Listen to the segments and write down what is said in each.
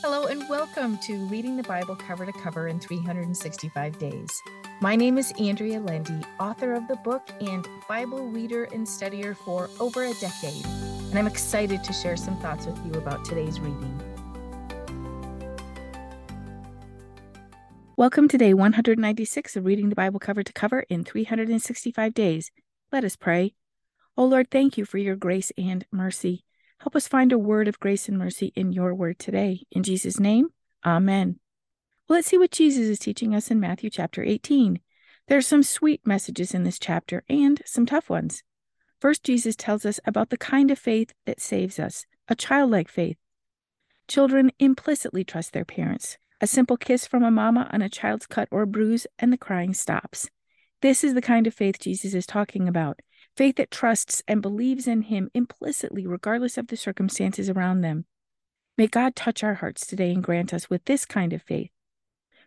Hello, and welcome to Reading the Bible Cover to Cover in 365 Days. My name is Andrea Lendy, author of the book and Bible reader and studier for over a decade, and I'm excited to share some thoughts with you about today's reading. Welcome to day 196 of Reading the Bible Cover to Cover in 365 Days. Let us pray. O Lord, thank you for your grace and mercy. Help us find a word of grace and mercy in your word today. In Jesus' name, amen. Well, let's see what Jesus is teaching us in Matthew chapter 18. There are some sweet messages in this chapter and some tough ones. First, Jesus tells us about the kind of faith that saves us, a childlike faith. Children implicitly trust their parents. A simple kiss from a mama on a child's cut or bruise, and the crying stops. This is the kind of faith Jesus is talking about faith that trusts and believes in Him implicitly, regardless of the circumstances around them. May God touch our hearts today and grant us with this kind of faith.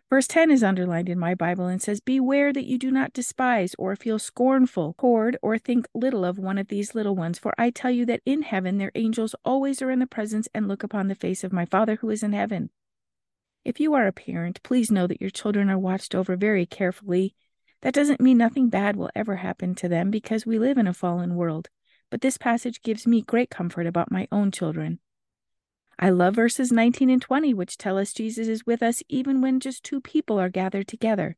Verse 10 is underlined in my Bible and says, Beware that you do not despise or feel scornful toward or think little of one of these little ones, for I tell you that in heaven their angels always are in the presence and look upon the face of my Father who is in heaven. If you are a parent, please know that your children are watched over very carefully that doesn't mean nothing bad will ever happen to them because we live in a fallen world, but this passage gives me great comfort about my own children. I love verses 19 and 20, which tell us Jesus is with us even when just two people are gathered together.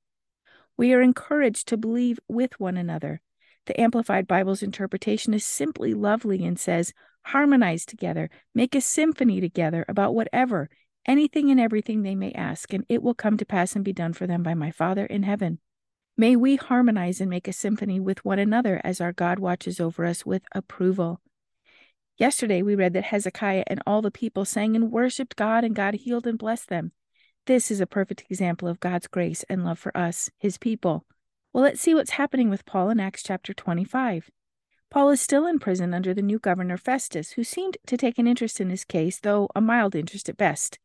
We are encouraged to believe with one another. The Amplified Bible's interpretation is simply lovely and says, harmonize together, make a symphony together about whatever, anything and everything they may ask, and it will come to pass and be done for them by my Father in heaven. May we harmonize and make a symphony with one another as our God watches over us with approval. Yesterday, we read that Hezekiah and all the people sang and worshiped God, and God healed and blessed them. This is a perfect example of God's grace and love for us, his people. Well, let's see what's happening with Paul in Acts chapter 25. Paul is still in prison under the new governor Festus, who seemed to take an interest in his case, though a mild interest at best.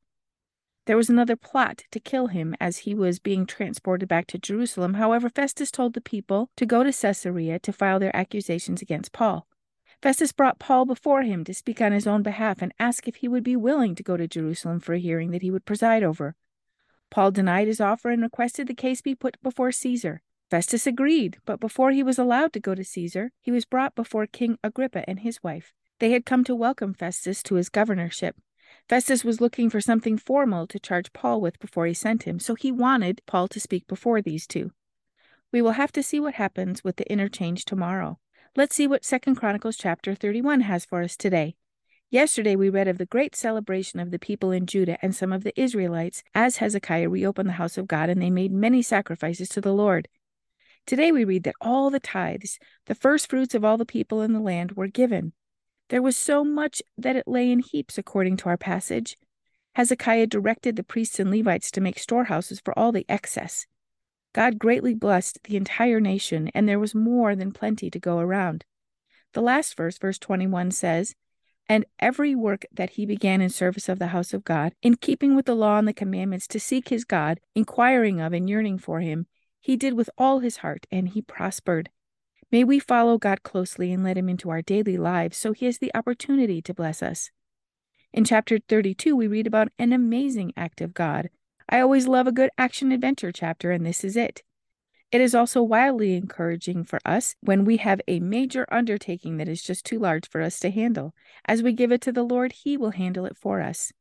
There was another plot to kill him as he was being transported back to Jerusalem. However, Festus told the people to go to Caesarea to file their accusations against Paul. Festus brought Paul before him to speak on his own behalf and ask if he would be willing to go to Jerusalem for a hearing that he would preside over. Paul denied his offer and requested the case be put before Caesar. Festus agreed, but before he was allowed to go to Caesar, he was brought before King Agrippa and his wife. They had come to welcome Festus to his governorship. Festus was looking for something formal to charge Paul with before he sent him, so he wanted Paul to speak before these two. We will have to see what happens with the interchange tomorrow. Let's see what Second Chronicles chapter 31 has for us today. Yesterday we read of the great celebration of the people in Judah and some of the Israelites as Hezekiah reopened the house of God and they made many sacrifices to the Lord. Today we read that all the tithes, the first fruits of all the people in the land, were given. There was so much that it lay in heaps, according to our passage. Hezekiah directed the priests and Levites to make storehouses for all the excess. God greatly blessed the entire nation, and there was more than plenty to go around. The last verse, verse 21, says, And every work that he began in service of the house of God, in keeping with the law and the commandments to seek his God, inquiring of and yearning for him, he did with all his heart, and he prospered. May we follow God closely and let Him into our daily lives so He has the opportunity to bless us. In chapter 32, we read about an amazing act of God. I always love a good action adventure chapter, and this is it. It is also wildly encouraging for us when we have a major undertaking that is just too large for us to handle. As we give it to the Lord, He will handle it for us.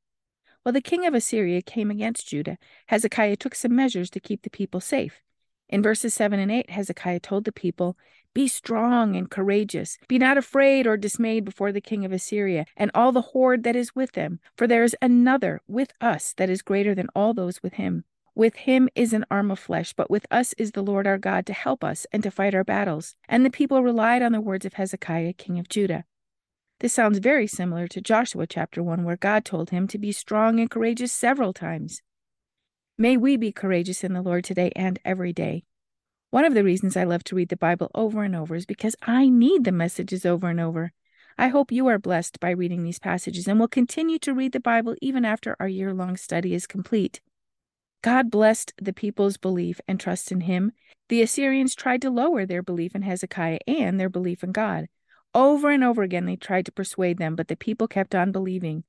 While the king of Assyria came against Judah, Hezekiah took some measures to keep the people safe. In verses 7 and 8, Hezekiah told the people, be strong and courageous. Be not afraid or dismayed before the king of Assyria and all the horde that is with them, for there is another with us that is greater than all those with him. With him is an arm of flesh, but with us is the Lord our God to help us and to fight our battles. And the people relied on the words of Hezekiah, king of Judah. This sounds very similar to Joshua chapter 1, where God told him to be strong and courageous several times. May we be courageous in the Lord today and every day. One of the reasons I love to read the Bible over and over is because I need the messages over and over. I hope you are blessed by reading these passages and will continue to read the Bible even after our year long study is complete. God blessed the people's belief and trust in him. The Assyrians tried to lower their belief in Hezekiah and their belief in God. Over and over again, they tried to persuade them, but the people kept on believing.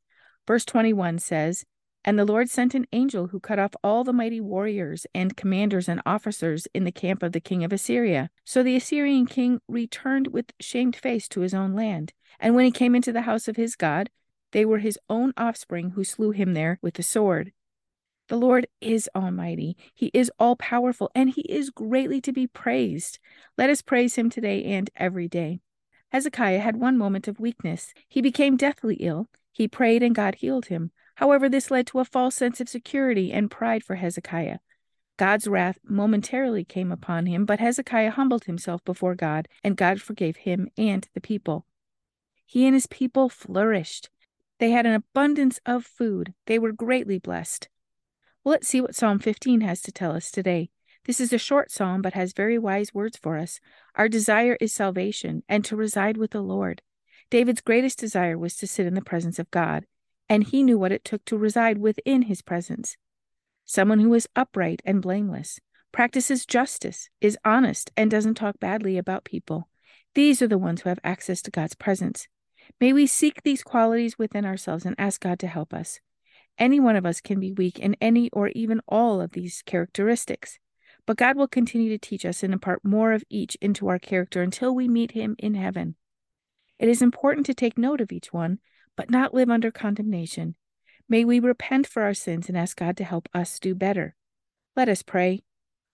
Verse 21 says, And the Lord sent an angel who cut off all the mighty warriors and commanders and officers in the camp of the king of Assyria. So the Assyrian king returned with shamed face to his own land. And when he came into the house of his God, they were his own offspring who slew him there with the sword. The Lord is almighty. He is all powerful, and he is greatly to be praised. Let us praise him today and every day. Hezekiah had one moment of weakness. He became deathly ill. He prayed, and God healed him. However, this led to a false sense of security and pride for Hezekiah. God's wrath momentarily came upon him, but Hezekiah humbled himself before God, and God forgave him and the people. He and his people flourished. They had an abundance of food. They were greatly blessed. Well, let's see what Psalm 15 has to tell us today. This is a short psalm, but has very wise words for us. Our desire is salvation and to reside with the Lord. David's greatest desire was to sit in the presence of God, and he knew what it took to reside within his presence. Someone who is upright and blameless, practices justice, is honest, and doesn't talk badly about people. These are the ones who have access to God's presence. May we seek these qualities within ourselves and ask God to help us. Any one of us can be weak in any or even all of these characteristics, but God will continue to teach us and impart more of each into our character until we meet Him in heaven. It is important to take note of each one, but not live under condemnation. May we repent for our sins and ask God to help us do better. Let us pray.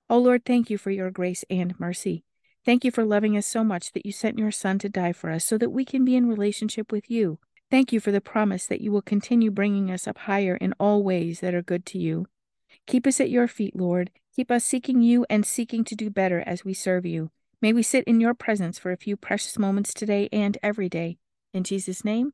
O oh Lord, thank you for your grace and mercy. Thank you for loving us so much that you sent your Son to die for us so that we can be in relationship with you. Thank you for the promise that you will continue bringing us up higher in all ways that are good to you. Keep us at your feet, Lord. Keep us seeking you and seeking to do better as we serve you. May we sit in your presence for a few precious moments today and every day. In Jesus' name,